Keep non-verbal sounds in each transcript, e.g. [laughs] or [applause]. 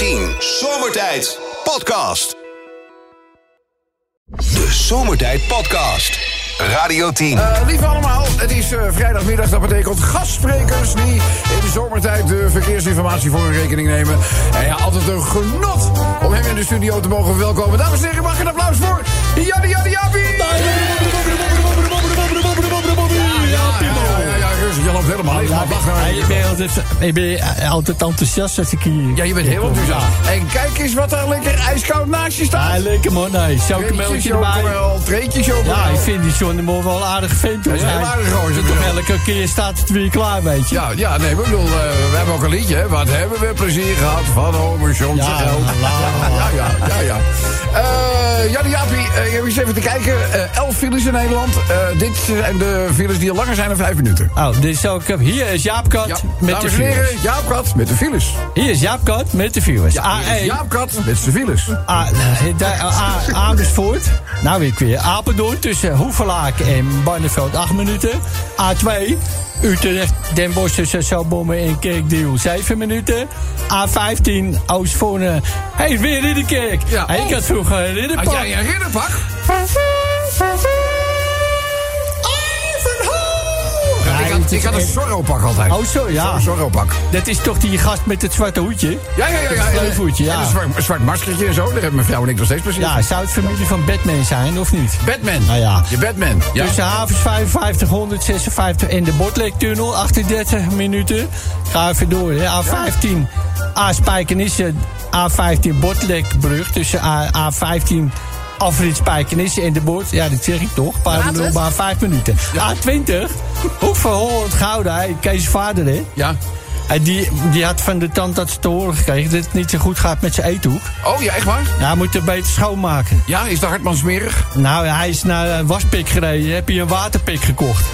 10 Zomertijd Podcast. De Zomertijd Podcast. Radio 10. Uh, lieve allemaal, het is uh, vrijdagmiddag. Dat betekent gastsprekers die in de zomertijd de verkeersinformatie voor hun rekening nemen. En ja, altijd een genot om hem in de studio te mogen verwelkomen. Dames en heren, mag ik een applaus voor Janne Janne Jappie! Je loopt helemaal niet. Ik ben altijd, ik ben altijd enthousiast als ik hier... Ja, je bent heel enthousiast. En kijk eens wat er lekker ijskoud naast je staat. Ja, lekker man. Nee, chocomelkje erbij. Treetjes Ja, ik vind die John de wel aardig vent. Hij is heel aardig gozer. Toch elke keer staat het weer klaar, weet je. Ja, ja nee, bedoel, uh, we hebben ook een liedje. Hè. Wat hebben we plezier gehad van ome John ja, geld. [laughs] Ja, ja, ja, ja. Uh, Janne Jaapie, uh, eens even te kijken. Uh, elf files in Nederland. Uh, dit zijn de files die al langer zijn dan vijf minuten. Oh, dit is ook... Hier is Jaapkat ja, met de files. Heren, Jaapkat met de files. Hier is Jaapkat met de files. Ja, A1. Jaapkat met de files. Amersfoort. Nou weer weer. Apeldoorn tussen Hoevelaak en Barneveld 8 minuten. A2. Utrecht, Den Bosch tussen Zalbommen en Kerkdeel 7 minuten. A15 Oostvoorne. Hé, hey, weer Ridderkerk. Ja, hey, oh. Ik had vroeger een ridderpak. Had jij een ridderpak? Ik, had, ik had een Zorro-pak altijd. Oh, zo, ja. Zorro-pak. Dat is toch die gast met het zwarte hoedje? Ja, ja, ja. ja, Het hoedje, ja. En een zwart, zwart maskertje en zo. Daar hebben mijn vrouw en ik nog steeds precies. Ja, zou het familie van Batman zijn, of niet? Batman. Nou ja. Je Batman. Ja. Tussen havens 55, 156 en de Botlektunnel, 38 minuten. Ga even door, hè. A15, A Spijkenisse, A15 Botlekbrug. Tussen A, A15 afrit Spijkenisse en de boord. Ja, dat zeg ik toch. Paardenloopbaan, 5 minuten. Ja. A20, Hoek van Holland Gouda, Kees vader, hè? Ja. En die, die had van de tandarts te horen gekregen dat het niet zo goed gaat met zijn eethoek. Oh ja, echt waar? Ja, hij moet er beter schoonmaken. Ja, is de Hartman smerig? Nou, hij is naar een waspik gereden. Heb je een waterpik gekocht.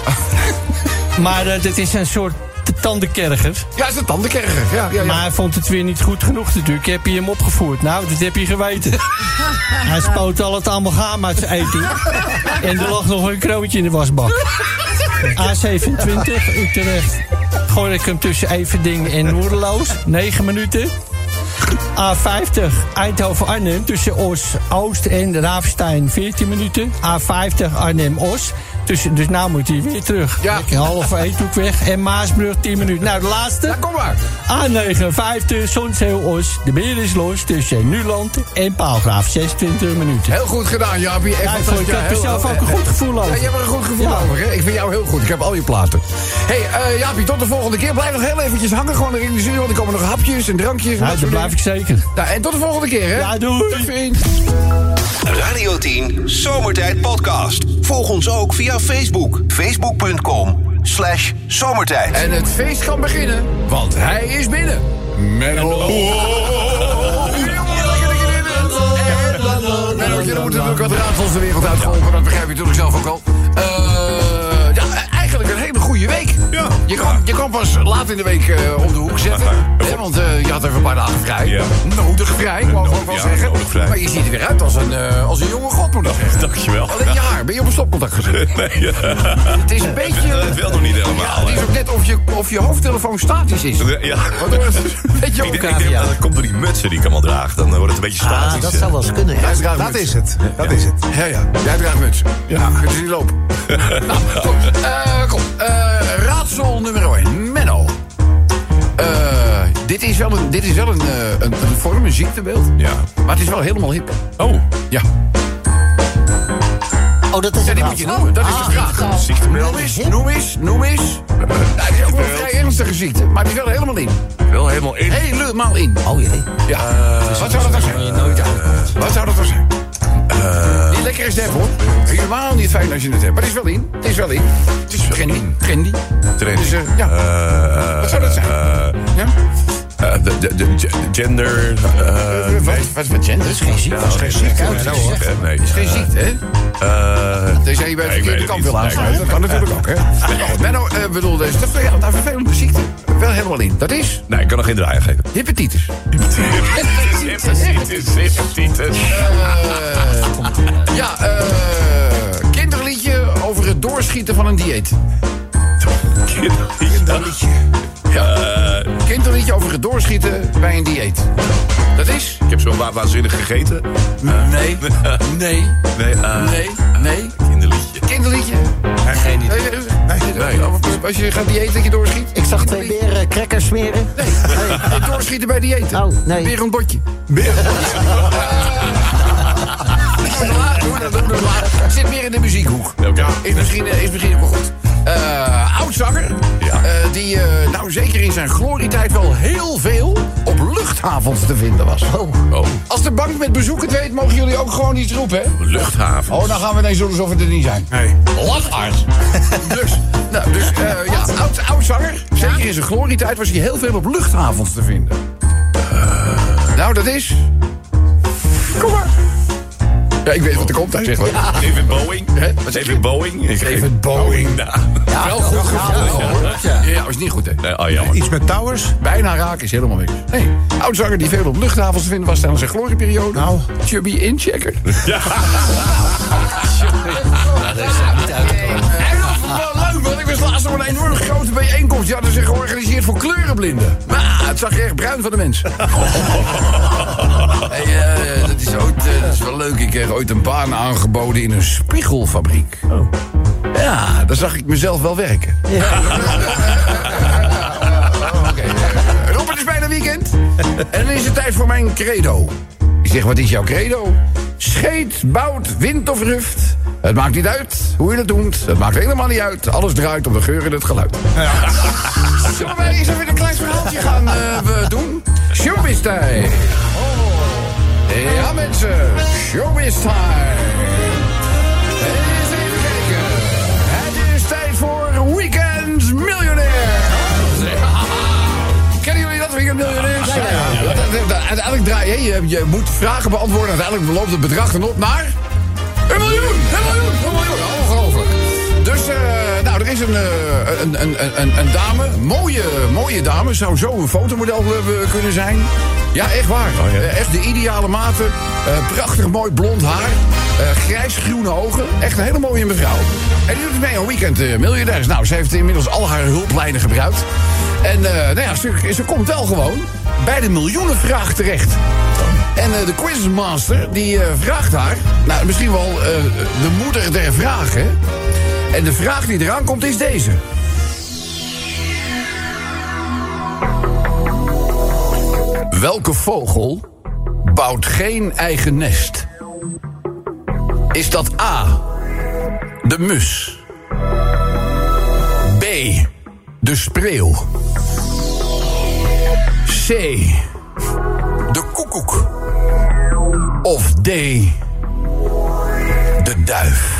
[laughs] maar uh, dit is een soort tandenkerger. Ja, het is een tandenkerger. Ja, ja, ja. Maar hij vond het weer niet goed genoeg natuurlijk. Heb je hem opgevoerd? Nou, dat heb je geweten. [laughs] hij spoot al het allemaal gaan uit zijn eten. en er lag nog een kroontje in de wasbak. A27, Utrecht. Gooi ik hem tussen Everding en Noordeloos. 9 minuten. A50 Eindhoven-Arnhem tussen Os, Oost en Raafstein 14 minuten. A50 Arnhem-Os dus, dus nou moet hij weer terug. Ja. half eethoek weg. En Maasbrug 10 minuten. Nou, de laatste. Kom maar. A9, 5 Zonsheel Os. De beer is los tussen Nuland en Paalgraaf. 26 minuten. Heel goed gedaan, Jaapie. Ja, ik, ik heb er zelf ook een goed gevoel over. Ja, je hebt er een goed gevoel over. Hè? Ik vind jou heel goed. Ik heb al je platen. hey, uh, Jaapie, tot de volgende keer. Blijf nog heel eventjes hangen. Gewoon in de studio. Want er komen nog hapjes en drankjes. Ja, dat blijf ik zeker. Nou, en tot de volgende keer, hè? Ja, doei. Tot. Radio 10 Zomertijd Podcast. Volg ons ook via Facebook. Facebook.com slash zomertijd. En het feest kan beginnen, want hij is binnen. Menno. Menno, je moet natuurlijk wat raadsels de wereld uitgeholpen. Dat begrijp je natuurlijk zelf ook al. Uh, ja, eigenlijk een hele goede week. Ja. Je kan, je kan pas laat in de week uh, op de hoek zetten. Hè, want uh, je had even een paar dagen vrij. Ja. Nodig vrij, mag ik ook wel ja, zeggen. nodig vrij. Maar je ziet er weer uit als een, uh, als een jonge god, moet ik [laughs] zeggen. Dankjewel. Alleen je haar, ben je op een stopcontact gezet? [laughs] Nee, ja. Het is een [laughs] beetje... Dat wil nog niet Ja, helemaal. het is ook net of je, of je hoofdtelefoon statisch is. Ja. Waardoor het een beetje Ik op denk, ik denk dat het komt door die mutsen die ik allemaal draag. Dan wordt het een beetje statisch. Ah, dat zou wel eens kunnen. Ja. Jij draagt Dat is het. Dat is het. Ja, ja. Jij draagt muts. Ja. Het is niet lopen. nou, goed. Eh, kom. Eh, nummer 1. Menno. Eh, dit is wel een, dit is wel een, eh, een, een vorm, een ziektebeeld. Ja. Maar het is wel helemaal hip. Oh, Ja. Oh, dat is Ja, het die moet je noemen. Dat is Ah, de vraag. ziektebeeld. Noem eens, noem eens, noem eens. Nou, het is ook wel een vrij ernstige ziekte. Maar die is wel helemaal in. wel helemaal in. Helemaal in. Oh jee. Ja. Wat zou dat dan zijn? nooit aan. Wat zou dat dan zijn? Niet lekker is hebben, hoor. Helemaal niet fijn als je het hebt. Maar het is wel in. Het is wel in. Het is trendy. Trendy. Trendy. Dus, eh, ja. Eh, Wat zou dat zijn? eh, ja? Eh, de, de, de ge- gender. eh, wat, nee. wat is met gender? Dat is geen ziekte. Dat is geen ziekte. Dat nou, is. Nee. is geen ziekte, hè? Eh, Deze je bij de verkeerde kant wil aansluiten. Dat kan natuurlijk ook, hè? Menno, eh, bedoel, deze is ja, een vervelende ziekte. Wel helemaal in. Dat is nee, ik kan nog geen draaien geven. hepatitis. Hepatitis, hepatitis. [laughs] Ja, eh kinderliedje over het doorschieten van een dieet. Kinderliedje. Ja. Kinderliedje over het doorschieten bij een dieet. Dat is? Ik heb zo wa- waanzinnig gegeten. [laughs] Nee. Nee. Nee, eh, Nee. Nee. kinderliedje. Kinderliedje. Geen idee. Nee, nee, nee. Als je gaat diëten dat je doorschiet. Ik zag twee beren crackers smeren. Nee, nee, doorschieten bij diëten. Oh, nee. Weer een botje. Zit meer in de muziekhoek. Is misschien, eh, is misschien ook wel goed. Eh oudzanger. Ja. eh, die eh, nou zeker in zijn glorietijd wel heel veel op luchthavens te vinden was. Oh, Als de bank met bezoek het weet, mogen jullie ook gewoon iets roepen, hè? luchthaven. Oh, dan gaan we ineens doen alsof we er niet zijn. Nee. Lachart. [laughs] dus, nou, dus eh, ja, oud, oud zanger. Zeker in zijn glorietijd was hij heel veel op luchthavens te vinden. nou, dat is... Kom maar. Ja, ik weet wat er komt eigenlijk. David Boeing. Hè? David Boeing. David Boeing. Ja. Wel goed. Ja, ja, was niet goed, hè? Nee, oh, jammer. Iets met towers? Bijna raak is helemaal niks. Nee, oudzanger die veel op luchthavens te vinden was tijdens zijn glorieperiode. Nou. Chubby Inchecker. Ja. [laughs] op een enorm grote bijeenkomst. Die hadden zich georganiseerd voor kleurenblinden. Maar het zag er echt bruin van de mens. [laughs] hey, eh, dat, is ooit, eh, dat is wel leuk. Ik kreeg ooit een baan aangeboden in een spiegelfabriek. Ja, daar zag ik mezelf wel werken. [laughs] Oké, eh, Rob, het is bijna weekend. En dan is het tijd voor mijn credo. Ik zeg, wat is jouw credo? Scheet, bout, wind of ruft. Het maakt niet uit hoe je het doet. Het maakt helemaal niet uit. Alles draait om de geur en het geluid. Zullen wij eens even een klein verhaaltje gaan eh, we doen? Showbiz time. Ja, mensen. Showbiz time. Eens even kijken. Het is tijd voor Weekend Miljonair. [laughs] Kennen jullie dat Weekend Miljonair? Ja, ja, ja. Uiteindelijk draai je, je, je moet vragen beantwoorden. Uiteindelijk beloopt het bedrag dan op naar... is een, eh, een, een, een, een, dame, mooie, mooie dame, zou zo een fotomodel eh, kunnen zijn. Ja, echt waar. Oh, ja. Eh, echt de ideale maten. Eh, prachtig mooi blond haar. eh grijs-groene ogen. Echt een hele mooie mevrouw. En die doet mee aan Weekend eh, Miljonairs. Nou, ze heeft inmiddels al haar hulplijnen gebruikt. En eh, nou ja, ze, ze komt wel gewoon bij de miljoenenvraag terecht. En eh, de quizmaster die eh, vraagt haar, nou misschien wel eh, de moeder der vragen. En de vraag die eraan komt is deze. Welke vogel bouwt geen eigen nest? Is dat A, de mus? B, de spreeuw? C, de koekoek? Of D, de duif?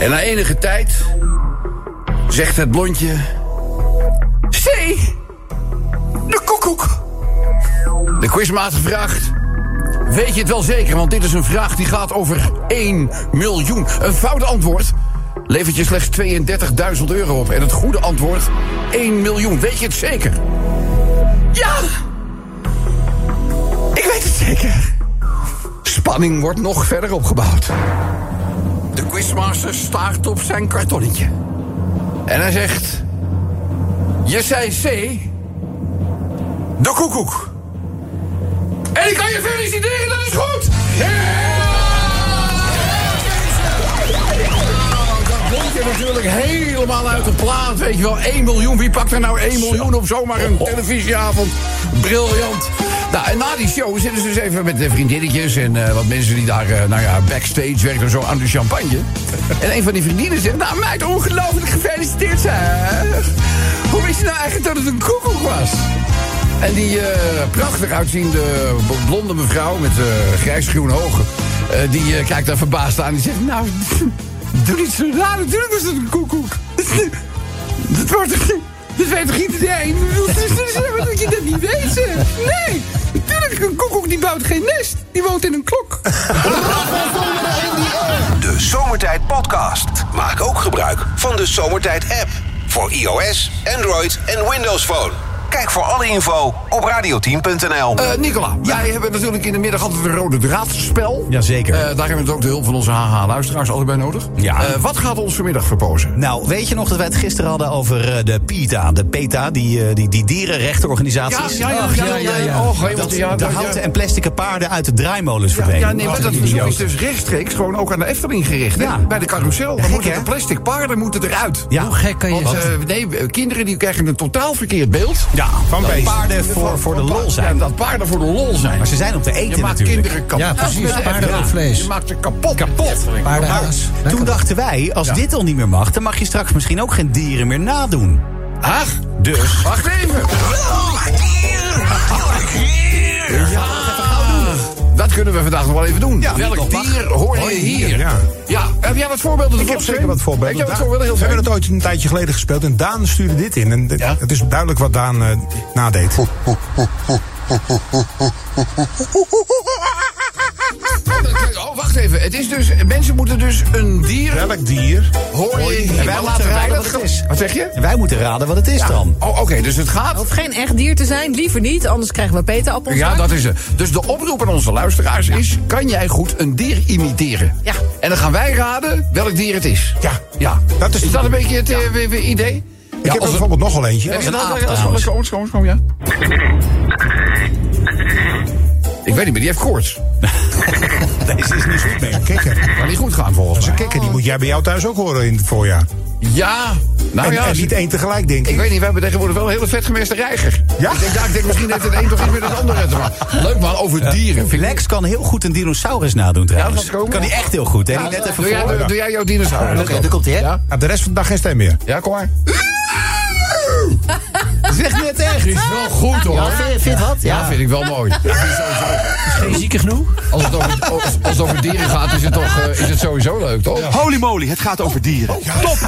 En na enige tijd zegt het blondje... C, de koekoek. De quizmaster vraagt... Weet je het wel zeker, want dit is een vraag die gaat over 1 miljoen. Een fout antwoord levert je slechts 32.000 euro op. En het goede antwoord 1 miljoen. Weet je het zeker? Ja! Ik weet het zeker. Spanning wordt nog verder opgebouwd. Quizmaster staart op zijn kartonnetje. En hij zegt... Je zei C... De koekoek. En ik kan je feliciteren, dat is goed! Dat blondje natuurlijk helemaal uit de plaat, weet je wel. 1 miljoen, wie pakt er nou 1 miljoen op zomaar een televisieavond? Briljant. Nou, en na die show zitten ze dus even met de vriendinnetjes... en eh, wat mensen die daar, eh, nou ja, backstage werken, zo aan de champagne. [laughs] En een van die vriendinnen zegt... Nou, meid, ongelooflijk gefeliciteerd, zeg. Hoe wist je nou eigenlijk dat het een koekoek was? En die eh, prachtig uitziende blonde mevrouw met eh grijsgroene ogen... eh, die eh, kijkt daar verbaasd aan en die zegt... Nou, [laughs] doe niet zo raar, natuurlijk was het een koekoek. [laughs] Dat wordt toch... Dat weet toch iedereen? Dat je dat niet weet. Nee, natuurlijk een koekoek die bouwt geen nest. Die woont in een klok. De Zomertijd Podcast. Maak ook gebruik van de Zomertijd app. Voor iOS, Android en Windows Phone. Kijk voor alle info op radioteam.nl. Eh, Nicola, wij hebben natuurlijk in de middag altijd een rode draadspel. Jazeker. Eh, daar hebben we ook de hulp van onze HH-luisteraars altijd bij nodig. Ja. Eh, wat gaat ons vanmiddag verpozen? Nou, weet je nog dat wij het gisteren hadden over eh, de PETA? De PETA, die, eh, die, die dierenrechtenorganisaties. ja, Ach, ja, ja, ja. Oh, hey, Dat de dat- houten ja. en plastic paarden uit de draaimolens verdwenen. ja, nee, maar dat verzoek is dus rechtstreeks gewoon ook aan de Efteling gericht. Bij de carousel. Dan moeten de plastic paarden moeten eruit. Ja. Hoe gek kan je Want eh, nee, eh, kinderen die krijgen een totaal verkeerd beeld. Ja, Van dat paarden voor, voor de lol Ja, zijn. dat paarden voor de lol zijn. Maar ze zijn om te Je eten maakt natuurlijk. kinderen kapot. Ja, precies. Paardenvlees. Efteling. Je maakt ze kapot. Kapot. Paardenhaas. Toen dachten wij, als Ja. dit al niet meer mag... dan mag je straks misschien ook geen dieren meer nadoen. Ach, Dus... wacht even. Ja, dat kunnen we vandaag nog wel even doen. Ja, Welk dier hoor je hier? Ja. Ja, heb jij wat voorbeelden? Ik heb zeker wat voorbeelden. Heb jij wat voorbeelden? Heel we hebben het ooit een tijdje geleden gespeeld en Daan stuurde dit in. En Ja? het is duidelijk wat Daan eh, nadeed. [laughs] Oh, wacht even. Het is dus, mensen moeten dus een dier Welk dier? hoor je hier. wij laten raden wat het is. Wat zeg je? En wij moeten raden wat het is dan. Oh, oké, dus het gaat... hoeft geen echt dier te zijn, liever niet, anders krijgen we peterappels. Ja, dat is het. Dus de oproep aan onze luisteraars is... kan jij goed een dier imiteren? Ja. En dan gaan wij raden welk dier het is. Ja. Ja. Dat is- is dat een beetje het eh, idee? Ik Ja, heb er als een- bijvoorbeeld nog wel eentje. Heb je dat? Kom, kom, kom, kom, ja. Ik weet niet meer, die heeft koorts. [laughs] Deze is niet goed mee. Een kikker. Kan niet goed gaan Dat volgens is een mij. kikker, die moet jij bij jou thuis ook horen in het voorjaar. Ja, nou en, ja. en niet één tegelijk, denk Ik ik. weet niet, we hebben tegenwoordig wel een hele vetgemeste reiger. Ja? Ik denk, nou, ik denk misschien heeft het een toch iets met het andere te maken. Leuk man, over dieren. Vind ik- Lex kan heel goed een dinosaurus nadoen trouwens. komen. kan hij echt heel goed. Hè? Die net even Doe jij, doe, doe jij jouw dinosaurus? Oké, daar komt hij, hè? Ja? Nou, de rest van de dag geen stem meer. Ja, kom maar. [laughs] Zeg net echt. Die is wel goed hoor. Ja, vind, je wat? Ja, vind ik wel mooi. Geen zieke genoeg? Als het over, als, als het over dieren gaat, is het, toch, eh, is het sowieso leuk, toch? Holy moly, het gaat over dieren. Top!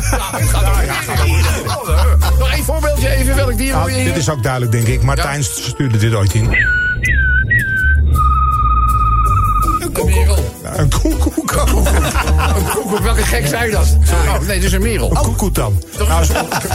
Nog één voorbeeldje even. Welk dier hoor Nou, je dit is ook duidelijk, denk ik. Martijn stuurde dit ooit in. Een merel. Een koekoek. Een koekoek, welke gek zei dat? Oh, nee, het is een merel. Een koekoek dan. Nou,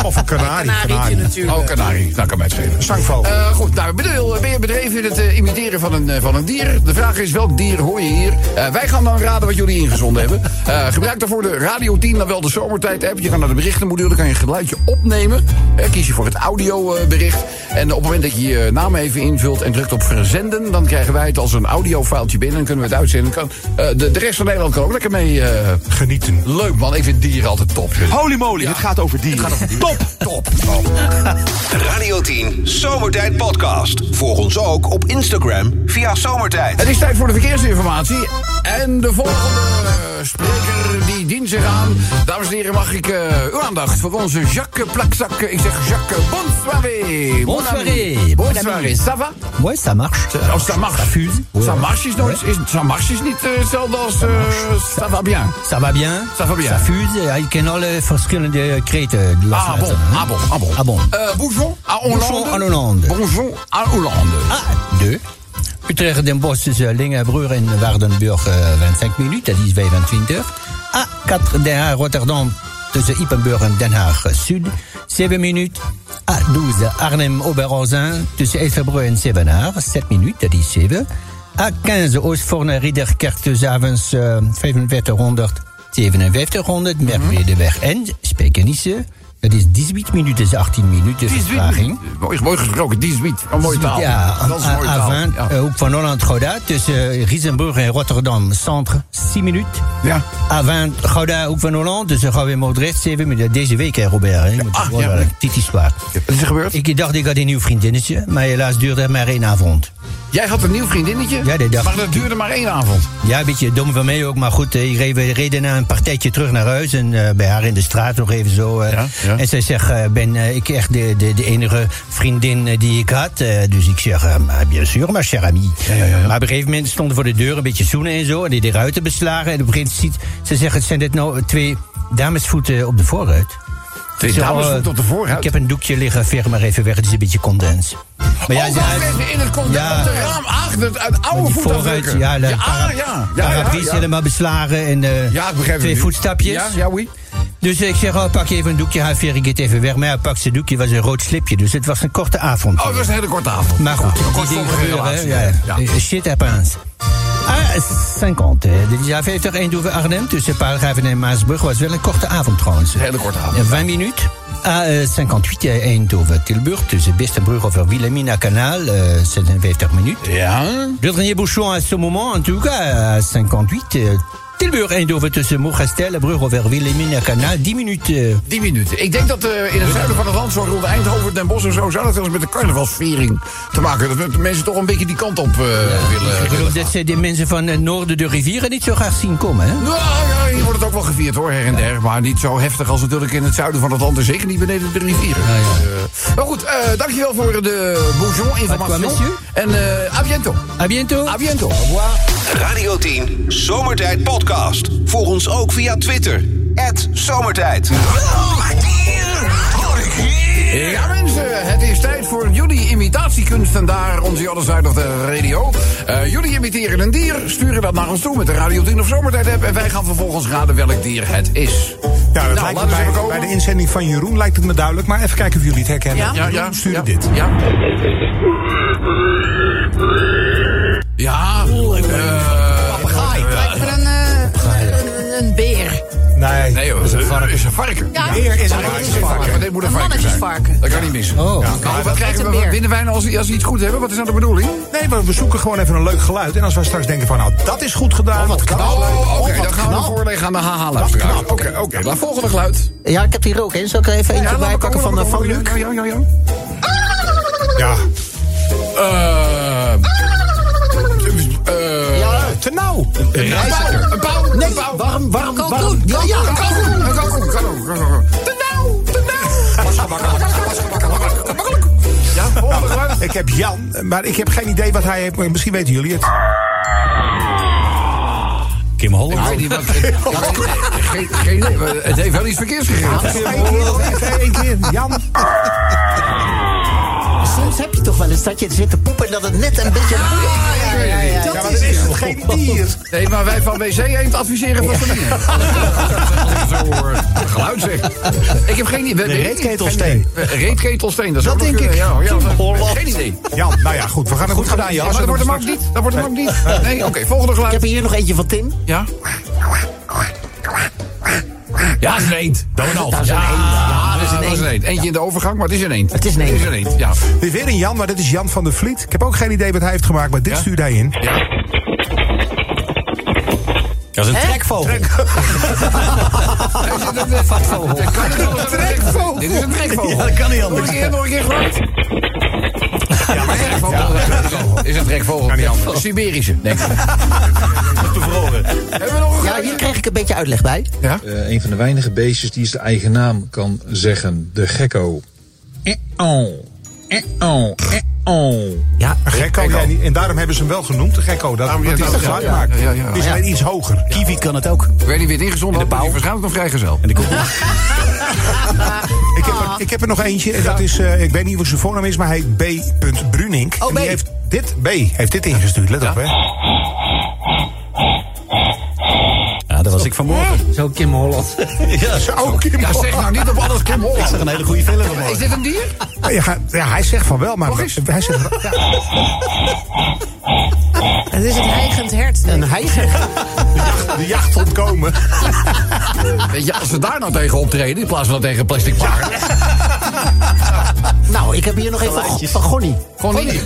of een kanarie. Kanarietje natuurlijk. Oh, kanarie. Nou, kan mij het schelen. Zangvogel. Eh, goed, nou, bedoel, ben je bedreven in het eh, imiteren van een, eh, van een dier? De vraag is, welk dier hoor je hier? Eh, wij gaan dan raden wat jullie ingezonden hebben. Eh, gebruik daarvoor de Radio 10, dan wel de zomertijd app. Je gaat naar de berichtenmodule, dan kan je een geluidje opnemen. Eh, kies je voor het audiobericht. En op het moment dat je je naam even invult en drukt op verzenden... dan krijgen wij het als een audiofiletje binnen en kunnen we het uitzenden. Kan, de, de rest van Nederland kan ook lekker mee... eh, Genieten. leuk man, ik vind dieren altijd top. Holy moly, het gaat over dieren. Top, top, top. [laughs] Radio 10 Zomertijd Podcast. Volg ons ook op Instagram via Zomertijd. Het is tijd voor de verkeersinformatie. En de volgende eh, spreker die dient zich aan. Dames en heren, mag ik eh, uw aandacht voor onze Jacques Plakzak. Ik zeg Jacques, bonsoiré. Bon Bonsoiré, Bonsoiré, ça va? Ouais, ça marche. Oh, ça marche. Ça marche is nooit. Is, ça marche is niet eh, als eh, ça va bien. Ça va bien. Ça va bien. Ça fuse. Ik ken alle verschillende kreten. Ah bon, ah bon, ah bon. Ah bon. Eh, bonjour à Hollande. Bonjour à Hollande. Bonjour à Hollande. Ah, deux. Utrecht Den Bosch tussen Lingenbrug en Waardenburg eh, 25 minuten, dat is 25. A4 Den Haag Rotterdam tussen Ippenburg en Den Haag Zuid, 7 minuten. A12 Arnhem Oberhausen tussen Elverbrug en Zevenaar, 7 minuten, dat is 7. A15 Oostvoorne Ridderkerk tussen avonds eh, 4500, 5700, Merwedeweg en Spijkenisse. Dat is 18 minuten, is 18 minuten vertraging. Mooi, mooi gesproken, 18. Een mooie taal. Ja, dat is een mooie taal. A20, Ja. eh, hoek van Holland-Gouda, tussen Riesenburg en Rotterdam Centre, 6 minuten. Ja. A20, Gouda, hoek van Holland, tussen Gouda en Moordrecht, 7 minuten. Deze week, hè, Robert. Hè? Ah, ja. Dit is zwaar. Wat is er gebeurd? Ik dacht, ik had een nieuw vriendinnetje, maar helaas duurde het maar één avond. Jij had een nieuw vriendinnetje? Ja, Maar dat duurde maar één avond. Ja, een beetje dom van mij ook, maar goed, eh, ik reed, we reden na een partijtje terug naar huis en eh, bij haar in de straat nog even zo. eh, Ja, ja. En zij zegt, ben ik echt de, de, de enige vriendin die ik had? Dus ik zeg, maar bien sûr, ma chère amie. Maar op een gegeven moment stonden voor de deur een beetje zoenen en zo, en die de ruiten beslagen. En op een gegeven moment ziet, ze zeggen, zijn dit nou twee damesvoeten op de voorruit? Oh, op de? Ik heb een doekje liggen, veeg maar even weg, het is een beetje condens. Maar ja, ja, oh, in het contact Ja. op de raam. Ah, het, het oude voorruit, ja, ja, ja. ja, ja, helemaal beslagen en eh, Ja, twee voetstapjes. Ja, ja, oui. Dus ik zeg, oh, pak even een doekje, hij veer ik het even weg. Maar hij pakt zijn doekje, was een rood slipje. Dus het was een korte avond. Oh, het was een hele korte avond. Maar goed, Ja, een die dingen gebeuren. Ja, Ja. ja. Shit happens. Ah, 50. hè. Dit jaar 50 Eindhoven Arnhem tussen en Maasbrug was wel een korte avond trouwens. Een hele korte avond. Ja, 20 minuten. À euh, 58 eh, Eindhoven Tilburg tussen over Wilhelmina Kanaal, eh, 56 minuten. Ja. Le dernier bouchon à ce moment, en tout cas, à 58. Eh, Tilburg Eindhoven tussen Moergestel, brug over Wilhelmina Kanaal, 10 minuten. eh, 10 minuten. Ik denk dat eh, in het zuiden van het land, zo rond Eindhoven, Den Bosch en zo, zou dat wel eens met de carnavalsviering te maken hebben. Dat de mensen toch een beetje die kant op eh, willen. Ik geloof dat ze de mensen van het noorden de rivieren niet zo graag zien komen. Hè? Nou ja, hier wordt het ook wel gevierd hoor, her en der. Maar niet zo heftig als natuurlijk in het zuiden van het land. En zeker niet beneden de rivieren. Eh, maar goed, eh, dankjewel voor de bourgeon informatie. monsieur? En eh, a biento. A bientôt. A biento. Au revoir. Radio 10 Zomertijd Podcast. Volg ons ook via Twitter. Zomertijd. Ja mensen, het is tijd voor jullie imitatiekunst en daar onze Jodder Side of de radio. Eh, jullie imiteren een dier, sturen dat naar ons toe met de Radio 10 of Zomertijd app... en wij gaan vervolgens raden welk dier het is. Ja, dat Nou, lijkt me bij, bij de inzending van Jeroen lijkt het me duidelijk. Maar even kijken of jullie het herkennen. Ja? Ja, ja, dit. Ja. Ja. Papegaai. Me een, eh, een, een beer. Nee. Nee hoor, dat is een varken. Is een varken. Ja, Beer is een dat is een varken. maar Dit moet een Een varken zijn. mannetjesvarken. Dat kan niet missen. Oh. Ja. Maar wat, krijgen we, een wat beer. winnen wij nou als, als we iets goed hebben? Wat is nou de bedoeling? Nee, maar we zoeken gewoon even een leuk geluid. En als we straks denken van, nou, dat is goed gedaan. wat knap. Oh, oké. wat dan gaan we voorleggen aan de haha-luisteraar. Oké, oké. Laat volgende geluid. Ja, ik heb hier ook een. Zal ik er even eentje laat bij pakken van. Luc? Ja, ja, ja, ja. Ja. Eh... Te nauw. Reiziger. Een pauw. nee, Een pauw. warm, warm, Kalkoen. warm. Ja, ja, Een kalkoen. Een kalkoen. kalkoen, kalkoen. Te nauw. Te nauw. Pasgebakken. Pasgebakken. Makkelijk. Ja. Ik heb Jan, maar ik heb geen idee wat hij heeft. maar Misschien weten jullie het. Kim Holland. Ik weet niet wat... Geen, geen Het heeft wel iets verkeers gegeven. Eén keer, één keer. Jan. Soms heb je toch wel eens dat je zit te poepen en dat het net een beetje... geen dier. Nee, maar wij van WC Eend adviseren vaseline. [laughs] Zo hoor. Geluid zeg. Ik heb geen idee. De reetketelsteen. Reetketelsteen, dat, is Dat denk ik. Ja, ja, geen idee. Jan, nou ja, goed. We gaan het goed gedaan, Jan. Ja, maar dat wordt hem ook niet. Dat wordt hem ook niet. Nee, oké, volgende Ik heb geluid. hier nog eentje van Tim. Ja? Ja, een eend. Donald. Dat is een eend. Ja, dat is een eend. Eentje in de overgang, maar het is een eend. Het is een eend. Het is een eend, ja. Weer een Jan, maar dit is Jan van der Vliet. Ik heb ook geen idee wat hij heeft gemaakt, maar dit Ja? stuurde hij in. Ja. Dat is een trekvogel. Vatvogel. Dit kan niet anders dan een trekvogel. Dit is een trekvogel. Ja, dat kan niet anders. Nog een keer, nog een keer geluid. Ja, maar een trekvogel is een trekvogel. Kan niet anders. Een Siberische, denk ik. Hebben we nog een Ja, hier kreeg ik een beetje uitleg bij. Ja? Eh, een van de weinige beestjes die zijn eigen naam kan zeggen. De gekko. Eh-oh. Eh-oh. Eh-oh. Ja, Een gekko, ja, niet- en daarom hebben ze hem wel genoemd, de gekko. Dat, Daarom- ja, dat hij dat daarom- geluid ja, maakt. ja, ja, ja. Die is Ja. alleen iets hoger. Kiwi kan het ook. Ik weet niet wie het ingezonden de pauw. waarschijnlijk nog vrijgezel. En de. Ik heb, er, ik heb er nog eentje. En dat is, eh, ik weet niet hoe zijn voornaam is, maar hij heet B. Brunink. Oh, en die B. heeft dit, B, heeft dit ingestuurd. Let op, hè. Ja, dat was ik vanmorgen. Zo Kim Holland. [laughs] Ja, Zo, Kim Ja, zeg nou niet op alles Kim Ik Holland. zag een hele goede film Is vanmorgen. dit een dier? Ja, ja, hij zegt van wel, maar hij zegt, ja, [laughs] Het is het heigend hert. een heiger. de jacht ontkomen. [laughs] Weet je, als we daar nou tegen optreden, in plaats van tegen plastic paard. [laughs] Nou, ik heb hier nog even van, van Gonnie. Gewoon niet.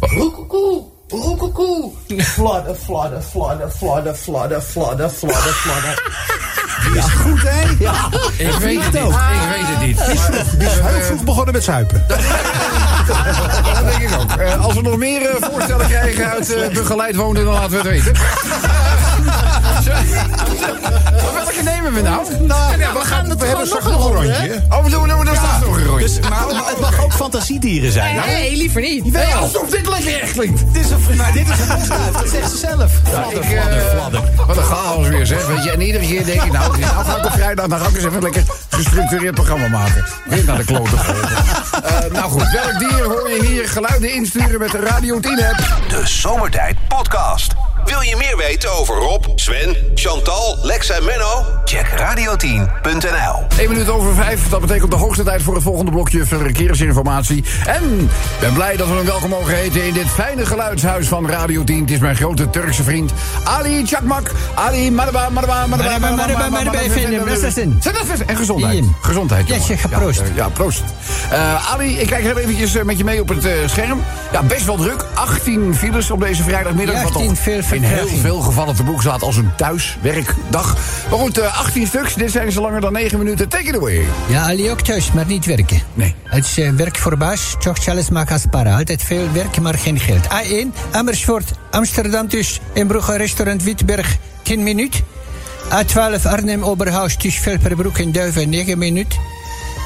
Roekoekoe, roekoekoe. Flodder, flodder, flodder, flodder, flodder, flodder, flodder, flodder. Is goed, hè? [laughs] Ja, Ik weet het niet. Ik weet het niet. Die is heel vroeg begonnen met zuipen. [laughs] Dat denk ik ook. Eh, als we nog meer eh, voorstellen krijgen uit eh, begeleid wonen, dan laten we het weten. [laughs] Nemen we nou? nou, Ja, we gaan het We hebben nog een hè? rondje. Oh, we doen, we straks nog een rondje. Dus, maar het mag ook fantasiedieren zijn. Nee, liever niet. Nee, alsof dit lekker echt klinkt. Dit is een, maar dit is een dat zegt ze zelf. Ik, eh, Wat een chaos weer, zeg. Weet je, en iedere keer denk ik, nou, nou ga ik op vrijdag, dan ga ik eens even een lekker gestructureerd programma maken. Weer naar de kloten gooien. Eh, nou goed, welk dier hoor je hier geluiden insturen met de Radio 10 app? De Zomertijd Podcast. Wil je meer weten over Rob, Sven, Chantal, Lex en Menno? Check radio10.nl. 1 minuut over 5. Dat betekent de hoogste tijd voor het volgende blokje verkeersinformatie. En ik ben blij dat we hem welkom mogen heten in dit fijne geluidshuis van Radio 10. Het is mijn grote Turkse vriend Ali Chakmak. Ali Maraba, maraba, maraba, efendim. Nasılsın? En gezondheid. Gezondheid. Ja, zeg, proost. Ja, ja, proost. Eh, Ali, ik kijk heel eventjes eh, met je mee op het eh, scherm. Ja, best wel druk. 18 files op deze vrijdagmiddag. Ja, wat 18 toch veel in heel veel gevallen te boek staat als een thuiswerkdag. Maar goed, eh, 18 stuks. Dit zijn ze langer dan 9 minuten. Take it away. Ja, Ali ook thuis, maar niet werken. Nee. Het is eh, werk voor baas, toch alles maken als para. Altijd veel werk, maar geen geld. A1, Amersfoort, Amsterdam dus. In Brugge, restaurant Witberg, 10 minuut. A12, Arnhem, Oberhaus, tussen Velperbroek en Duiven, 9 minuut.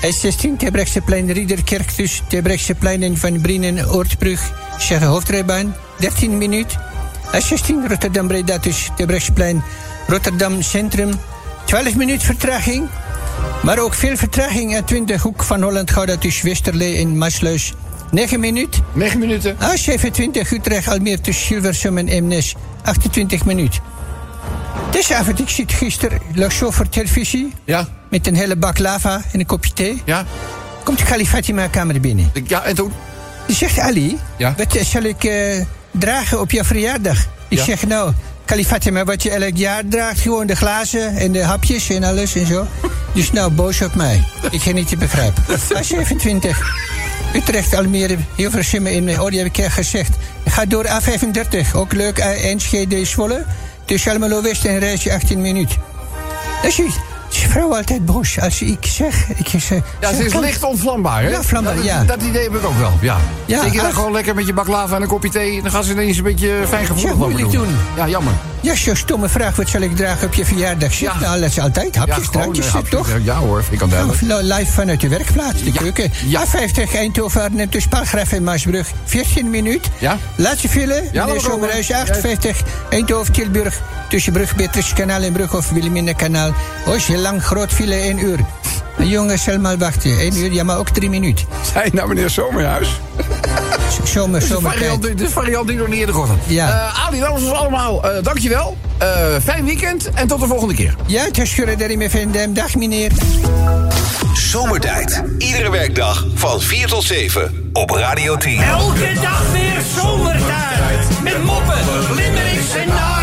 S16, Terbrechtseplein, Riederkerk, tussen Terbrechtseplein en Van Brienen, Oortbrug, Zeggen Hoofdrijbaan, 13 minuut. A16, Rotterdam, Breda, tussen Terbrechtsplein, Rotterdam Centrum, 12 minuut vertraging. Maar ook veel vertraging aan 20 hoek van Holland Gouda tussen Westerlee en Maasluis. 9 minuut. 9 minuten. A27 Utrecht Almere tussen Hilversum en Eemnes. 28 minuut. Deze avond, ik zit gisteren, lag zo voor televisie. Ja. Met een hele bak lava en een kopje thee. Ja. Komt Fatima kamer binnen. Ja, en toen? Die zegt, Ali, Ja. wat zal ik eh, dragen op jouw verjaardag? Ik Ja. zeg, nou, Khali Fatima, wat je elk jaar draagt. Gewoon de glazen en de hapjes en alles en zo. [laughs] Dus nou, boos op mij. Ik ga niet te begrijpen. [laughs] A27. Utrecht, Almere, Hilversum in oh, die heb ik gezegd. Ga door A35, ook leuk, Enschede, Zwolle. Tussen Almelo West en Reisje 18 minuten. Dat is iets. Is vrouw altijd boos als ik zeg. Ik zeg Ja, ze is kan- licht ontvlambaar, hè? Ja, vlambaar, dat, ja. Dat idee heb ik ook wel, ja. Ja, Steek je dan gewoon lekker met je baklava en een kopje thee... dan gaan ze ineens een beetje fijn gevoelig Ja, moeilijk doen. Ja, jammer. Ja, zo'n stomme vraag. Wat zal ik dragen op je verjaardag? Zeg, Ja. nou, dat is altijd. Hapjes, ja, gewoon, drankjes, eh, hapjes, toch? Ja hoor, ik kan Nou, duidelijk. nou, live vanuit de werkplaats, de Ja, keuken. ja. A50 Eindhoven, Arnhem, tussen Palgraf en Maasbrug. 14 minuut. Ja. Laatste file, Ja, meneer Zomerhuis, hoor. 58 Eindhoven, Tilburg. Tussen Brug, en Brug of Wilhelminakanaal. Heel lang, groot file, 1 uur. Een jongen zal maar wachten. 1 uur, ja, maar ook 3 minuten. Zij nou meneer Zomerhuis. [laughs] Zomer, variant, dit is variant die nog niet eerder gehoord had. Ja. Eh, Ali, dat was ons allemaal. Eh, dankjewel. Eh fijn weekend en tot de volgende keer. Ja, Gure met Vendem. Dag, meneer. Zomertijd. Iedere werkdag van 4 tot 7 op Radio 10. Elke dag weer zomertijd. Met moppen, limmerings en narigheid.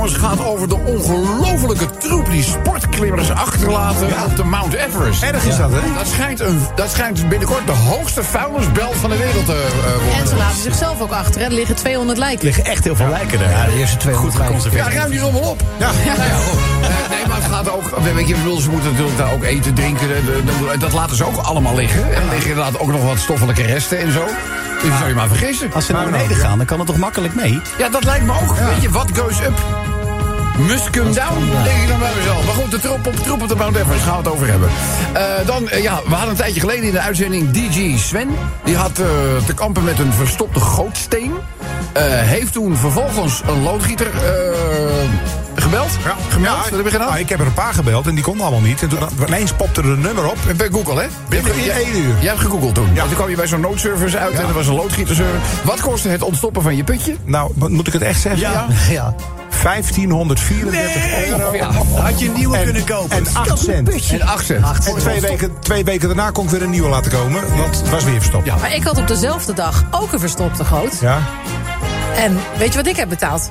Jongens, gaat over de ongelofelijke troep die sportklimmers achterlaten op de Mount Everest. Erg is dat, hè? Dat schijnt, een, dat schijnt binnenkort de hoogste vuilnisbelt van de wereld te eh, En worden. ze laten zichzelf ook achter. hè. Er liggen 200 Er lijken. liggen echt heel veel lijken daar. Ja, de eerste twee Goed geconserveerd. Ja, ruim die rommel op. Ja, ja, goed. Eh, nee, maar het gaat ook. Weet je, bedoel, ze moeten natuurlijk daar ook eten, drinken. de- de- de- dat laten ze ook allemaal liggen. En er liggen inderdaad ook nog wat stoffelijke resten en zo. Dus zou je maar vergissen. Als ze naar beneden gaan, dan kan het toch makkelijk mee? Ja, dat lijkt me ook. Weet je, wat goes up? Must come down, denk ik dan bij mezelf. Maar goed, de troep op, troep op de Mount Everest gaan we het over hebben. Eh, dan, eh, ja, we hadden een tijdje geleden in de uitzending DJ Sven. Die had eh, te kampen met een verstopte gootsteen. Eh, heeft toen vervolgens een loodgieter eh, gebeld. Ja, gemeld. Ja, Wat heb je gedaan? nou, ik heb er een paar gebeld en die konden allemaal niet. En toen ineens popte er een nummer op. Bij Google, hè? Binnen in één uur. Jij hebt gegoogeld toen. Ja. En toen kwam je bij zo'n noodservice uit en er was een loodgieterservice. Wat kostte het ontstoppen van je putje? Nou, wat- moet ik het echt zeggen? Ja. ja. [laughs] 1534 euro. Ja. Had je een nieuwe En- kunnen kopen? En 8 cent. En acht cent. En twee weken, twee weken daarna kon ik weer een nieuwe laten komen. Want het was weer verstopt. Ja. Maar ik had op dezelfde dag ook een verstopte goot. Ja, En weet je wat ik heb betaald?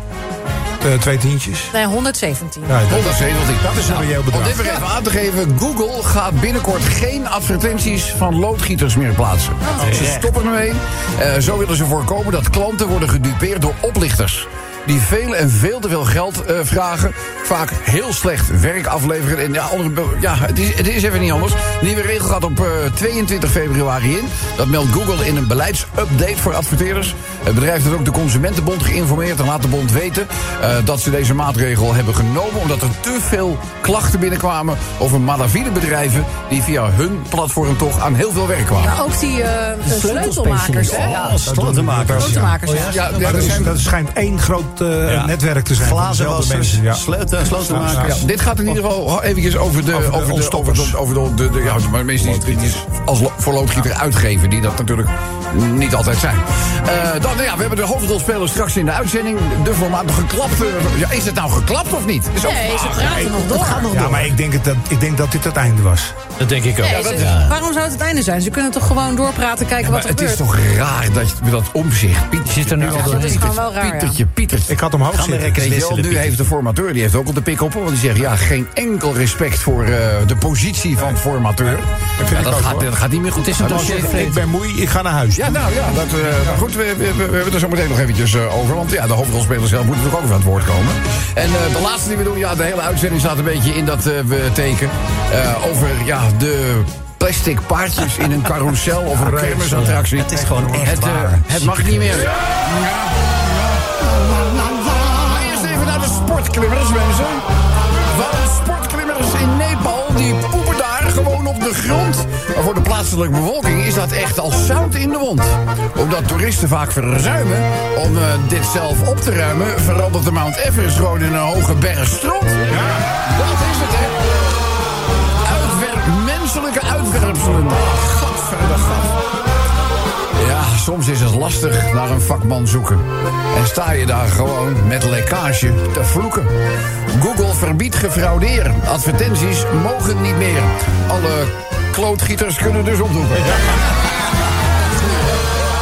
eh, twee tientjes. Nee, 117. Ja, dat, 117. dat is een reëel Om bedrag. dit weer even aan te geven, Google gaat binnenkort geen advertenties van loodgieters meer plaatsen. Ze stoppen ermee. Eh, zo willen ze voorkomen dat klanten worden gedupeerd door oplichters. Die veel en veel te veel geld eh, vragen. Vaak heel slecht werk afleveren. En ja, andere, ja het, is, het is even niet anders. Nieuwe regel gaat op eh, 22 februari in. Dat meldt Google in een beleidsupdate voor adverteerders. Het bedrijf heeft ook de Consumentenbond geïnformeerd en laat de bond weten eh, dat ze deze maatregel hebben genomen omdat er te veel klachten binnenkwamen over malafide bedrijven die via hun platform toch aan heel veel werk kwamen. Ja, ook die eh, sleutelmakers, hè? Ja, sleutelmakers. Sleutelmakers, ja. Ja, Ja, dat, is- dat schijnt één groot eh, netwerk te zijn. Glazenwassers. Ja. sleutel- sleutelmakers. Ja, dit gaat in ieder geval eventjes over de, over de, over de, over de, de, de- ja, maar mensen die het als lo- voor loodgieter uitgeven, die dat natuurlijk niet altijd zijn. Eh, dan, ja, we hebben de hoofdrolspeler straks in de uitzending. De voormalige geklapte. Ja, is het nou geklapt of niet? Is ook Nee, ze vraag. praten nog door. gaat nog Ja, maar ik denk, het dat, ik denk dat dit het einde was. Dat denk ik ook. Nee, ze- Waarom zou het het einde zijn? Ze kunnen toch gewoon doorpraten, kijken wat er het is gebeurt. toch raar dat je dat omzicht. Pieter Zit er nu al Ja, doorheen. gewoon wel Ik had hem hoog zitten. Weet je nu heeft de formateur die heeft ook op de pik op. Want die zegt ja, geen enkel respect voor eh, de positie van formateur. Ja, ik dat, ook, gaat, dat gaat niet meer goed. Het is een dat- dossier. Ik ben moe, ik ga naar huis. Ja, nou ja, dat, eh, maar goed, we, we, we- we hebben het er zo meteen nog eventjes eh, over. Want ja, de hoofdrolspeler zelf moet natuurlijk ook even aan het woord komen. En eh, de laatste die we doen, ja, de hele uitzending staat een beetje in dat eh, we teken. eh, over ja, de plastic paardjes in een carousel of een kermisattractie. Het is gewoon echt het, waar. het mag niet meer. Ja. Want sportklimmers in Nepal, die poepen daar gewoon op de grond. Maar voor de plaatselijke bevolking is dat echt als zout in de wond. Omdat toeristen vaak verzuimen om eh, dit zelf op te ruimen... verandert de Mount Everest gewoon in een hoge berg stront. Ja, dat is het, hè. Uitwerp, menselijke uitwerpselen. Gadverdamme, soms is het lastig naar een vakman zoeken. En sta je daar gewoon met lekkage te vloeken. Google verbiedt gefraudeer. Advertenties mogen niet meer. Alle klootgieters kunnen dus opdoeken.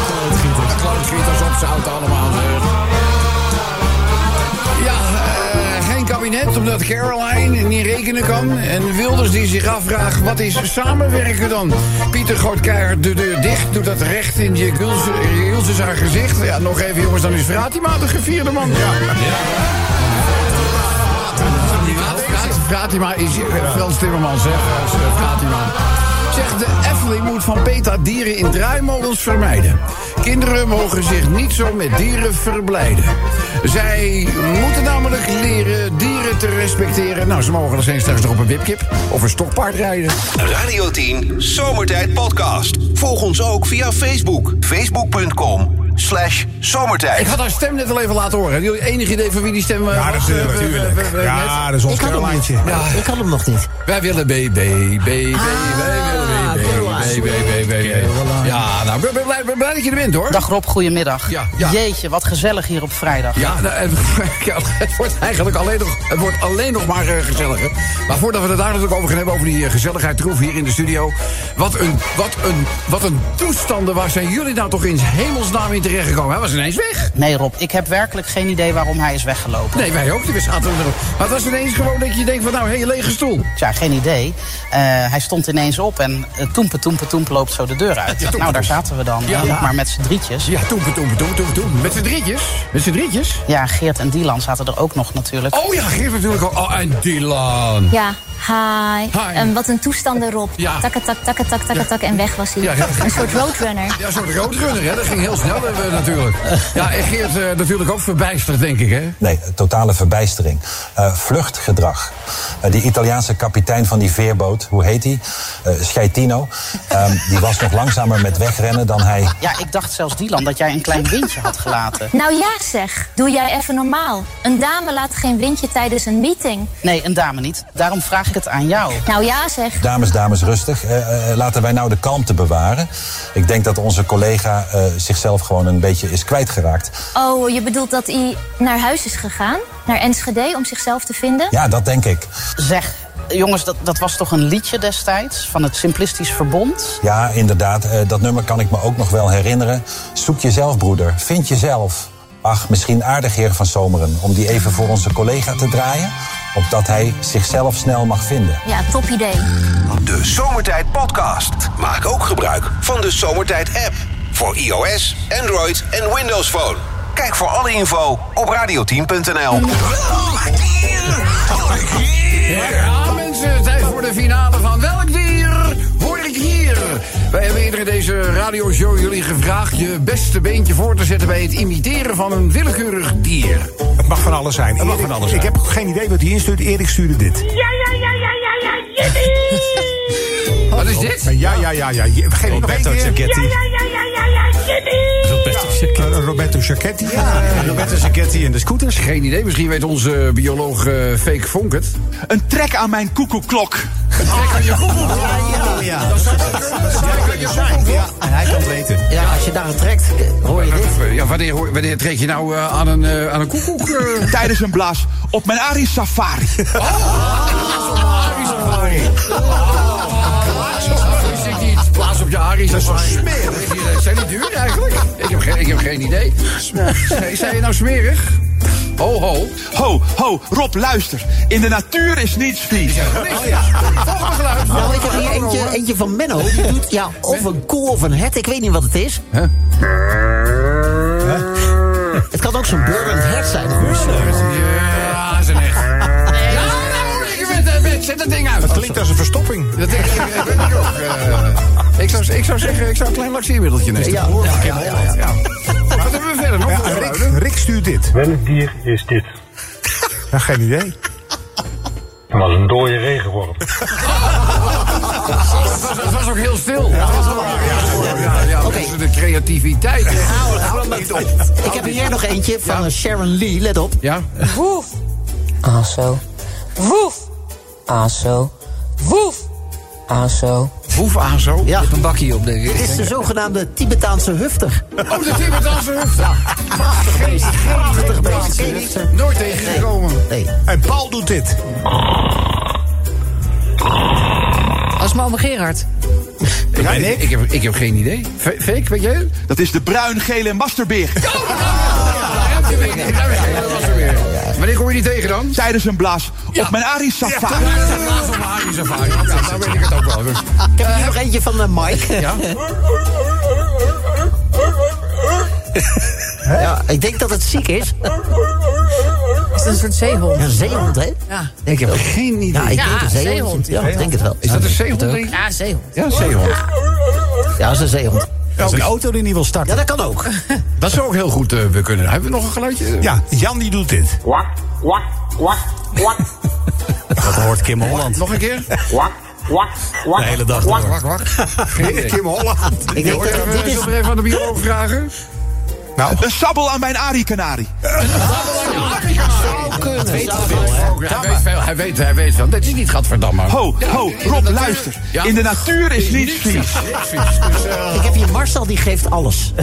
Klootgieters. Klootgieters op zout allemaal. Omdat Caroline niet rekenen kan. En Wilders die zich afvraagt, wat is samenwerken dan? Pieter gooit keihard de deur dicht, doet dat recht in je Gulse haar gezicht. Ja, nog even jongens, dan is Vratima de gevierde man. Ja. Vratima is eh, Frans Timmermans, hè? Eh, Vratima. Zeg, de Efteling moet van PETA dieren in draaimolens vermijden. Kinderen mogen zich niet zo met dieren verblijden. Zij moeten namelijk leren dieren te respecteren. Nou, ze mogen er zijn straks op een wipkip of een stokpaard rijden. Radio 10 Zomertijd Podcast. Volg ons ook via Facebook. Facebook.com slash zomertijd. Ik had haar stem net al even laten horen. Hebben jullie enig idee van wie die stem eh, Ja, was? natuurlijk. Eh, eh, eh, eh, Ja, net? dat is ons Ik had. Ja. Ik had hem nog niet. Wij willen B, B, B, B, B. Wij willen B, Ja, nou, blij, dat je er bent, hoor. Dag Rob, goedemiddag. Ja, ja. Jeetje, wat gezellig hier op vrijdag. Ja, nou, en- [laughs] ja, het wordt eigenlijk alleen nog, het wordt alleen nog maar eh, gezelliger. Maar voordat we het daar natuurlijk over gaan hebben, over die eh, gezelligheid troef hier in de studio. Wat een, wat een, wat een toestanden, waar zijn jullie nou toch in hemelsnaam in terechtgekomen? Hij was ineens weg. Nee Rob, ik heb werkelijk geen idee waarom hij is weggelopen. Nee, wij ook. We zaten erop. Maar het was ineens gewoon dat je denkt van, nou, hé, lege stoel. Tja, geen idee. Eh, hij stond ineens op en uh, toempe, toempe, toempe loopt zo de deur uit. toempe, nou, daar toempe. zaten we dan. Ja. Ja, maar met z'n drietjes. Ja, toempe, toempe, toempe, toempe, toempe. Met z'n drietjes? Met z'n drietjes? Ja, Geert en Dylan zaten er ook nog natuurlijk. Oh ja, Geert natuurlijk ook. Oh, en Dylan. Ja, hi. Hi. Ehm, wat een toestand erop. Ja. Takka, tak, takka, tak, tak en weg was hij. Ja, ja. Een soort roadrunner. Ja, een soort roodrunner, hè? Dat ging heel snel eh, natuurlijk. Ja, en Geert eh, natuurlijk ook verbijsterd, denk ik, hè? Nee, totale verbijstering. Eh, vluchtgedrag. Eh, die Italiaanse kapitein van die veerboot, hoe heet die? Eh Scheitino. Ehm, die was nog langzamer met wegrennen dan hij. Ja, ik dacht zelfs Dylan dat jij een klein windje had gelaten. Nou ja, zeg. Doe jij even normaal. Een dame laat geen windje tijdens een meeting. Nee, een dame niet. Daarom vraag ik het aan jou. Nou ja, zeg. Dames, dames, rustig. Eh, eh, laten wij nou de kalmte bewaren. Ik denk dat onze collega eh, zichzelf gewoon een beetje is kwijtgeraakt. Oh, je bedoelt dat hij naar huis is gegaan? Naar Enschede om zichzelf te vinden? Ja, dat denk ik. Zeg, jongens, dat, dat was toch een liedje destijds van het Simplistisch Verbond? Ja, inderdaad. eh, dat nummer kan ik me ook nog wel herinneren. Zoek jezelf, broeder. Vind jezelf. Ach, misschien aardig, heer van Zomeren, om die even voor onze collega te draaien. Opdat hij zichzelf snel mag vinden. Ja, top idee. De Zomertijd Podcast. Maak ook gebruik van de Zomertijd app. Voor iOS, Android en Windows Phone. Kijk voor alle info op radio10.nl. Ja, mensen, tijd voor de finale van Welk Dier hoor ik hier? Wij hebben eerder in deze radioshow jullie gevraagd je beste beentje voor te zetten bij het imiteren van een willekeurig dier. Het mag van alles zijn. Het mag van alles Ik zijn. heb geen idee wat hij instuurt. Erik stuurde dit. Ja, ja, ja, ja, ja, ja, jippie! Wat is dit? Ja, ja, ja, ja. Roberto keer. Giacchetti. Ja, ja, ja, ja, ja, ja, jippie! Roberto Giacchetti. Eh, Roberto Giacchetti. Ja. Roberto Giacchetti en de scooters. Geen idee, misschien weet onze bioloog eh, Fake Vonk het. Een trek aan mijn koekoeklok. Trek aan je koekoek. Oh ja. Trek aan je koekoek. Ja, en hij kan het weten. Ja, als je daar aan trekt, hoor je dit. Ja, wanneer, wanneer trek je nou eh, aan, een, eh, aan een koekoek? eh? [laughs] Tijdens een blaas op mijn Ari Safari. Wist ik niet. Plaats op je Aries, dat is zo smerig. Die Zijn die duur eigenlijk? Ik heb geen, ik heb geen idee. Zijn je nou smerig? Ho, ho. Ho, ho, Rob, luister. In de natuur is niets vies. Volgende geluid. Nou, ik heb hier eentje, eentje van Menno. Die doet ja, of een koe of een het. Ik weet niet wat het is. Huh? Het kan ook zo'n burgerend hert zijn. Ja, ze echt. Ja, nou, ik weet het, weet- zet dat ding uit. Het klinkt als een verstopping. Dat denk ik, weet ik ook. Ik, zou, ik zou zeggen, ik zou een klein laxeermiddeltje nemen. Ja, ja, ja, ja, ja. Wat hebben we verder nog? Rick? Rick stuurt dit. Welk dier is dit? Ja, [laughs] geen idee. Dat was een dode regenworm. [laughs] Het was, het was ook heel stil. Ja, ja, ja, Oké. mensen de creativiteit. Hou, hou hem op. Ik heb hier nog eentje van eh, Sharon Lee. Let op. Ja? Woef. Ah zo. Woef. Ah zo. Woef. Ah Woef aan zo. Ja. Een bakje op, denk ik. Het is de zogenaamde Tibetaanse hufter. Oh, de Tibetaanse hufte. Prachtig beest. Prachtig beest. Je? Nooit tegengekomen. Nee. En Paul doet dit. Als Malme Gerard. Ja, ik, ik, heb, ik heb geen idee. Fake, weet jij het? Dat is de bruin-gele masterbeer. Wanneer kom je die tegen dan? Tijdens een blaas op mijn Ari Safari. Laatst op Arie Safari. Ja, nou weet ik het ook wel. Dus. Ik heb hier nog eentje van eh, Mike. Ja? [laughs] Ja, ik denk dat het ziek is. Is dat een soort zeehond? Een zeehond, hè? Ja. Ik heb geen idee. Ja, ik Ja, denk een zeehond. zeehond. Ja, ik denk het wel. Is dat een zeehond? Ja, zeehond. Ja, zeehond. Ja, dat is een zeehond. Is een auto die niet wil Ja, starten. dat kan ook. [laughs] Dat zou ook heel goed eh, we kunnen. Hebben we nog een geluidje? Ja, Jan die doet dit. Kwak, kwak, kwak, kwak, [laughs] Dat hoort Kim Holland. Nog een keer? kwak, kwak, kwak. De hele dag wacht. Geen idee. Kim Holland. Ik denk dat dit is... Even aan de bioloog vragen? Nou, Een sabbel aan mijn Ari Canari. Zou kunnen. Oh, hij weet veel, hij weet, hij weet veel. Dat is niet gadverdamme. Ho, ho, Rob, luister. In de natuur is niets vies. Dus, eh, Ik heb hier Marcel, die geeft alles. [laughs]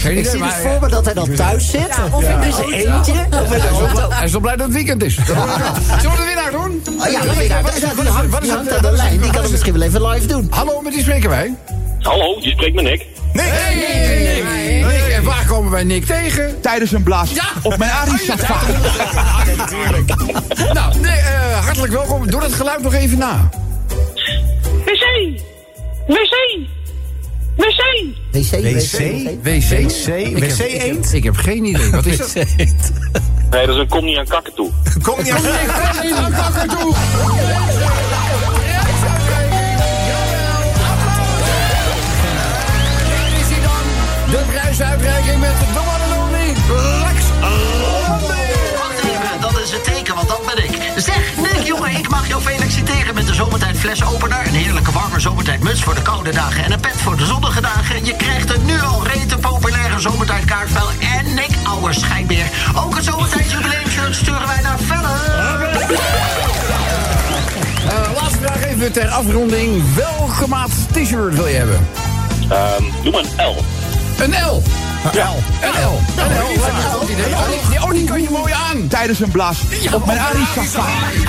geen Ik idee, zie dus maar, voor me dat hij dan thuis zit. Of in zijn eentje. Hij is wel blij dat het weekend is. Ik. [laughs] Zullen we de winnaar doen? Oh ja, de winnaar. Wat is het? De lijn. Die kan het misschien wel even live doen. Hallo, met wie spreken wij? Hallo, je spreekt met Nick. nee. Hey, Nick. Nick. En waar komen wij Nick tegen? Tijdens een blaas op mijn Ari Safari. [laughs] Nou, nee, eh, hartelijk welkom. Doe dat geluid nog even na. Wc! WC, WC? WC? WC? Ik heb- WC ik heb- eend? Ik heb geen idee. Wat is dat? Nee, dat is een kom niet aan kakken toe. Kom niet aan. Kom niet aan kakker toe. De prijsuitreiking met de one and only Lex Zeg, Nick, jongen, ik mag jou feliciteren met de zomertijd flesopener. Een heerlijke warme zomertijdmuts voor de koude dagen en een pet voor de zonnige dagen. Je krijgt het nu al rete populaire zomertijdkaartspel. En Nick, ouwe schijnbeer. Ook het zomertijd jubileumshirt sturen wij naar verder. Eh, laatste vraag even ter afronding. Welke maat t-shirt wil je hebben? Ehm, doe maar een L. Een L. Ja. L. Een L. een goed idee. Oh, die- Oh, kan je mooi aan. Tijdens een blaas op mijn Ari Safari. [laughs]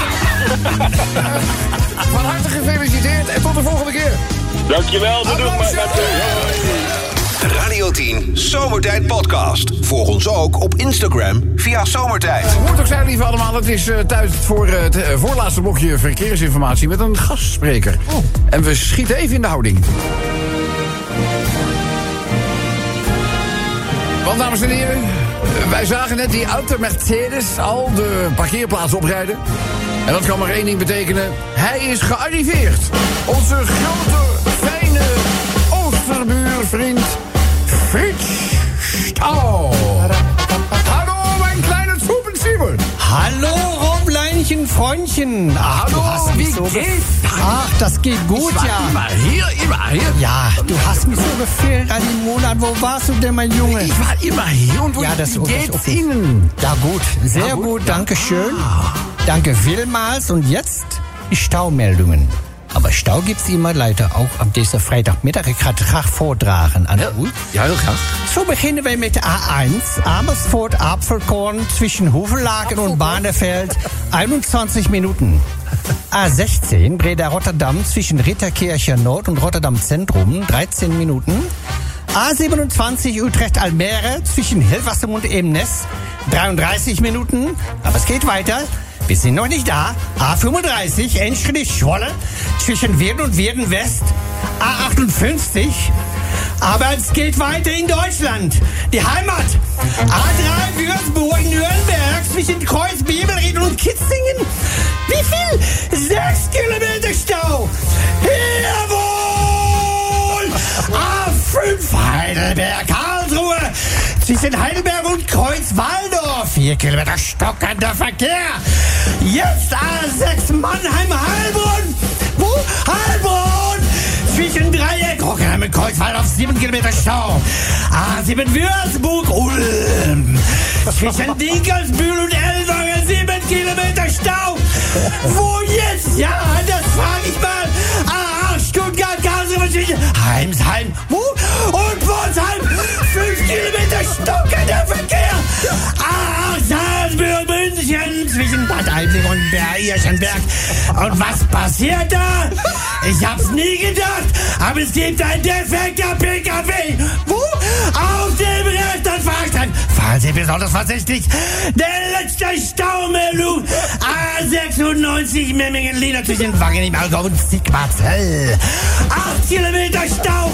Van harte gefeliciteerd en tot de volgende keer. Dankjewel, maar. jongens. Radio 10 Zomertijd Podcast. Volg ons ook op Instagram via Zomertijd. Hoort ook zijn, lieve allemaal, het is eh, tijd voor eh, het eh, voorlaatste blokje verkeersinformatie met een gastspreker. En we schieten even in de houding. Want, dames en heren, wij zagen net die auto Mercedes al de parkeerplaats oprijden. En dat kan maar één ding betekenen. Hij is gearriveerd. Onze grote, fijne Oosterbuurvriend Frits Staal. Hallo, mijn kleine Troepensieber. Hallo, Robleinchen, Freundchen. Ach, Hallo, du hast mich wie so geht's? Ach, das geht gut, Ich war ja. immer hier, immer hier. Ja, du hast mich so gefehlt an dem Monat. Wo warst du denn, mein Junge? Ich war immer hier und wo Ja, das geht's das okay. Ihnen? Ja, gut. Sehr Ja, gut, gut. danke schön. Danke vielmals. Und jetzt die Staumeldungen. Aber Stau gibt's immer leider auch am deze Freitagmiddag. Ik ga het graag voordragen aan u. Ja, heel graag. So beginnen wir mit A1, Amersfoort, Apfelkorn zwischen Huvelaken und Barneveld, 21 Minuten. A16, Breda Rotterdam zwischen Ritterkirche Nord und Rotterdam Zentrum, 13 Minuten. A27 Utrecht Almere zwischen Hilversum und Eemnes, 33 Minuten. Aber es geht weiter. Wir sind noch nicht da. A35 Enschede Schwolle zwischen Werden und Werden West. A58 aber es geht weiter in Deutschland. Die Heimat. A3 Würzburg, Nürnberg zwischen Kreuz, Bibelried und Kitzingen. Wie viel? Sechs Kilometer Stau. Jawohl! A5 Heidelberg, Karlsruhe. Zwischen Heidelberg und Kreuz-Walldorf. Vier Kilometer stockender Verkehr. Jetzt A6 Mannheim, Heilbronn. Wo? Heilbronn. Zwischen Dreieck, Hockenheim und Kreuzwaldorf, 7 Kilometer Stau. A7 Würzburg, Ulm. Zwischen Dinkelsbühl und Ellwangen, 7 Kilometer Stau. Wo jetzt? Ja, das frage ich mal. A8 Stuttgart, Karlsruhe, zwischen Heimsheim und Pforzheim, 5 Kilometer stockender Verkehr. A8 Salzburg, München, zwischen Bad Aibling und Berg-Irchenberg. Und was passiert da? Ich hab's nie gedacht, aber es gibt ein defekter PKW. Wo? Auf dem rechten Fahrstand. Fahren Sie besonders vorsichtig. Der letzte Staumeldung. A96 Memmingen-Lieder zwischen Wangen im Allgäu und Sigmarzell. Acht Kilometer Stau.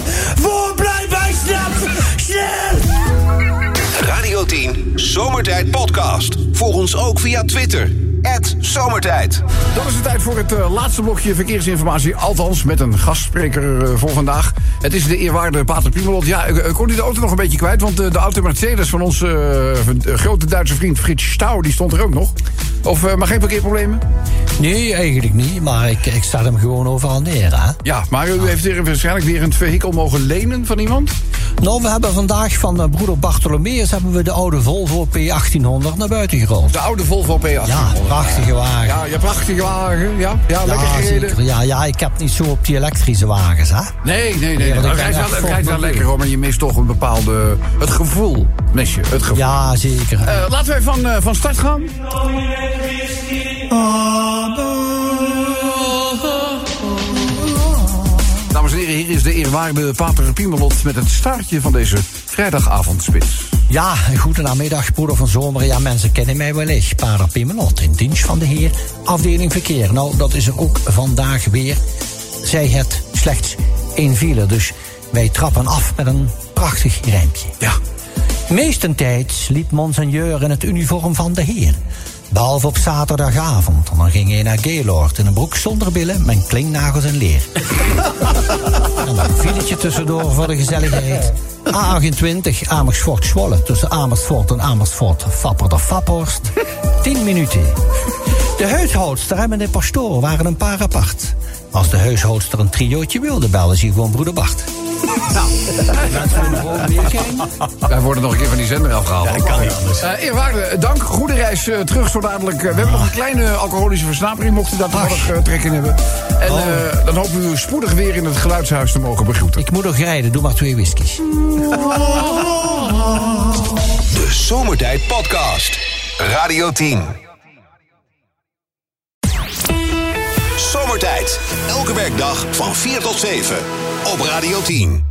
Schnaps? Schnell! Radio 10 Zomertijd Podcast. Volg ons ook via Twitter. Zomertijd. Dan is het tijd voor het eh, laatste blokje verkeersinformatie. Althans, met een gastspreker eh, voor vandaag. Het is de eerwaarde Pater Piemelot. Ja, ik, ik kon u de auto nog een beetje kwijt. Want eh, de auto Mercedes van onze grote Duitse vriend Frits Stauw... die stond er ook nog. Of, eh, maar geen parkeerproblemen? Nee, eigenlijk niet. Maar ik, ik zet hem gewoon overal neer, hè. Ja, maar u heeft er waarschijnlijk weer een vehikel mogen lenen van iemand? Nou, we hebben vandaag van eh, broeder Bartholomeus... hebben we de oude Volvo P1800 naar buiten gerold. De oude Volvo P1800. Ja, prachtige wagen. Ja, je prachtige wagen. Ja, ja, lekker ja, gereden. zeker. Ja, ja, ik heb niet zo op die elektrische wagens, hè. Nee, nee, nee. Ja, want het rijdt wel, rijdt wel lekker hoor, maar je mist toch een bepaalde... Het gevoel, mis je, het gevoel. Ja, zeker. Eh, laten wij van, eh, van start gaan. Dames en heren, hier is de eerwaarde Pater Piemelot... met het startje van deze vrijdagavondspits. Ja, goedenamiddag, broeder van Zomer. Ja, mensen kennen mij wellicht. Pater Pimenot, in dienst van de Heer, afdeling verkeer. Nou, dat is er ook vandaag weer. Zij het slechts één file, dus wij trappen af met een prachtig rijmpje. Ja. Meestentijds liep monseigneur in het uniform van de Heer. Behalve op zaterdagavond. Dan ging hij naar Gaylord in een broek zonder billen, met klinknagels en leer. [laughs] en dan filetje tussendoor voor de gezelligheid. A28 Amersfoort Zwolle tussen Amersfoort en Amersfoort Fapper de Faphorst. 10 [laughs] minuten. De huishoudster en de pastoor waren een paar apart. Als de huishoudster een triootje wilde, belde ze gewoon broeder Bart. Nou, Wij worden nog een keer van die zender afgehaald. Ja, dat kan niet anders. Eh, eerwaarde, dank. Goede reis eh, terug zo dadelijk. Eh, we hebben nog een kleine alcoholische versnapering, mocht u daar toevallig eh, trek in hebben. En Oh. eh, dan hopen we u spoedig weer in het geluidshuis te mogen begroeten. Ik moet nog rijden, doe maar twee whiskies. De Zomertijd Podcast. Radio 10. Zomertijd. Elke werkdag van 4 tot 7. Op Radio 10.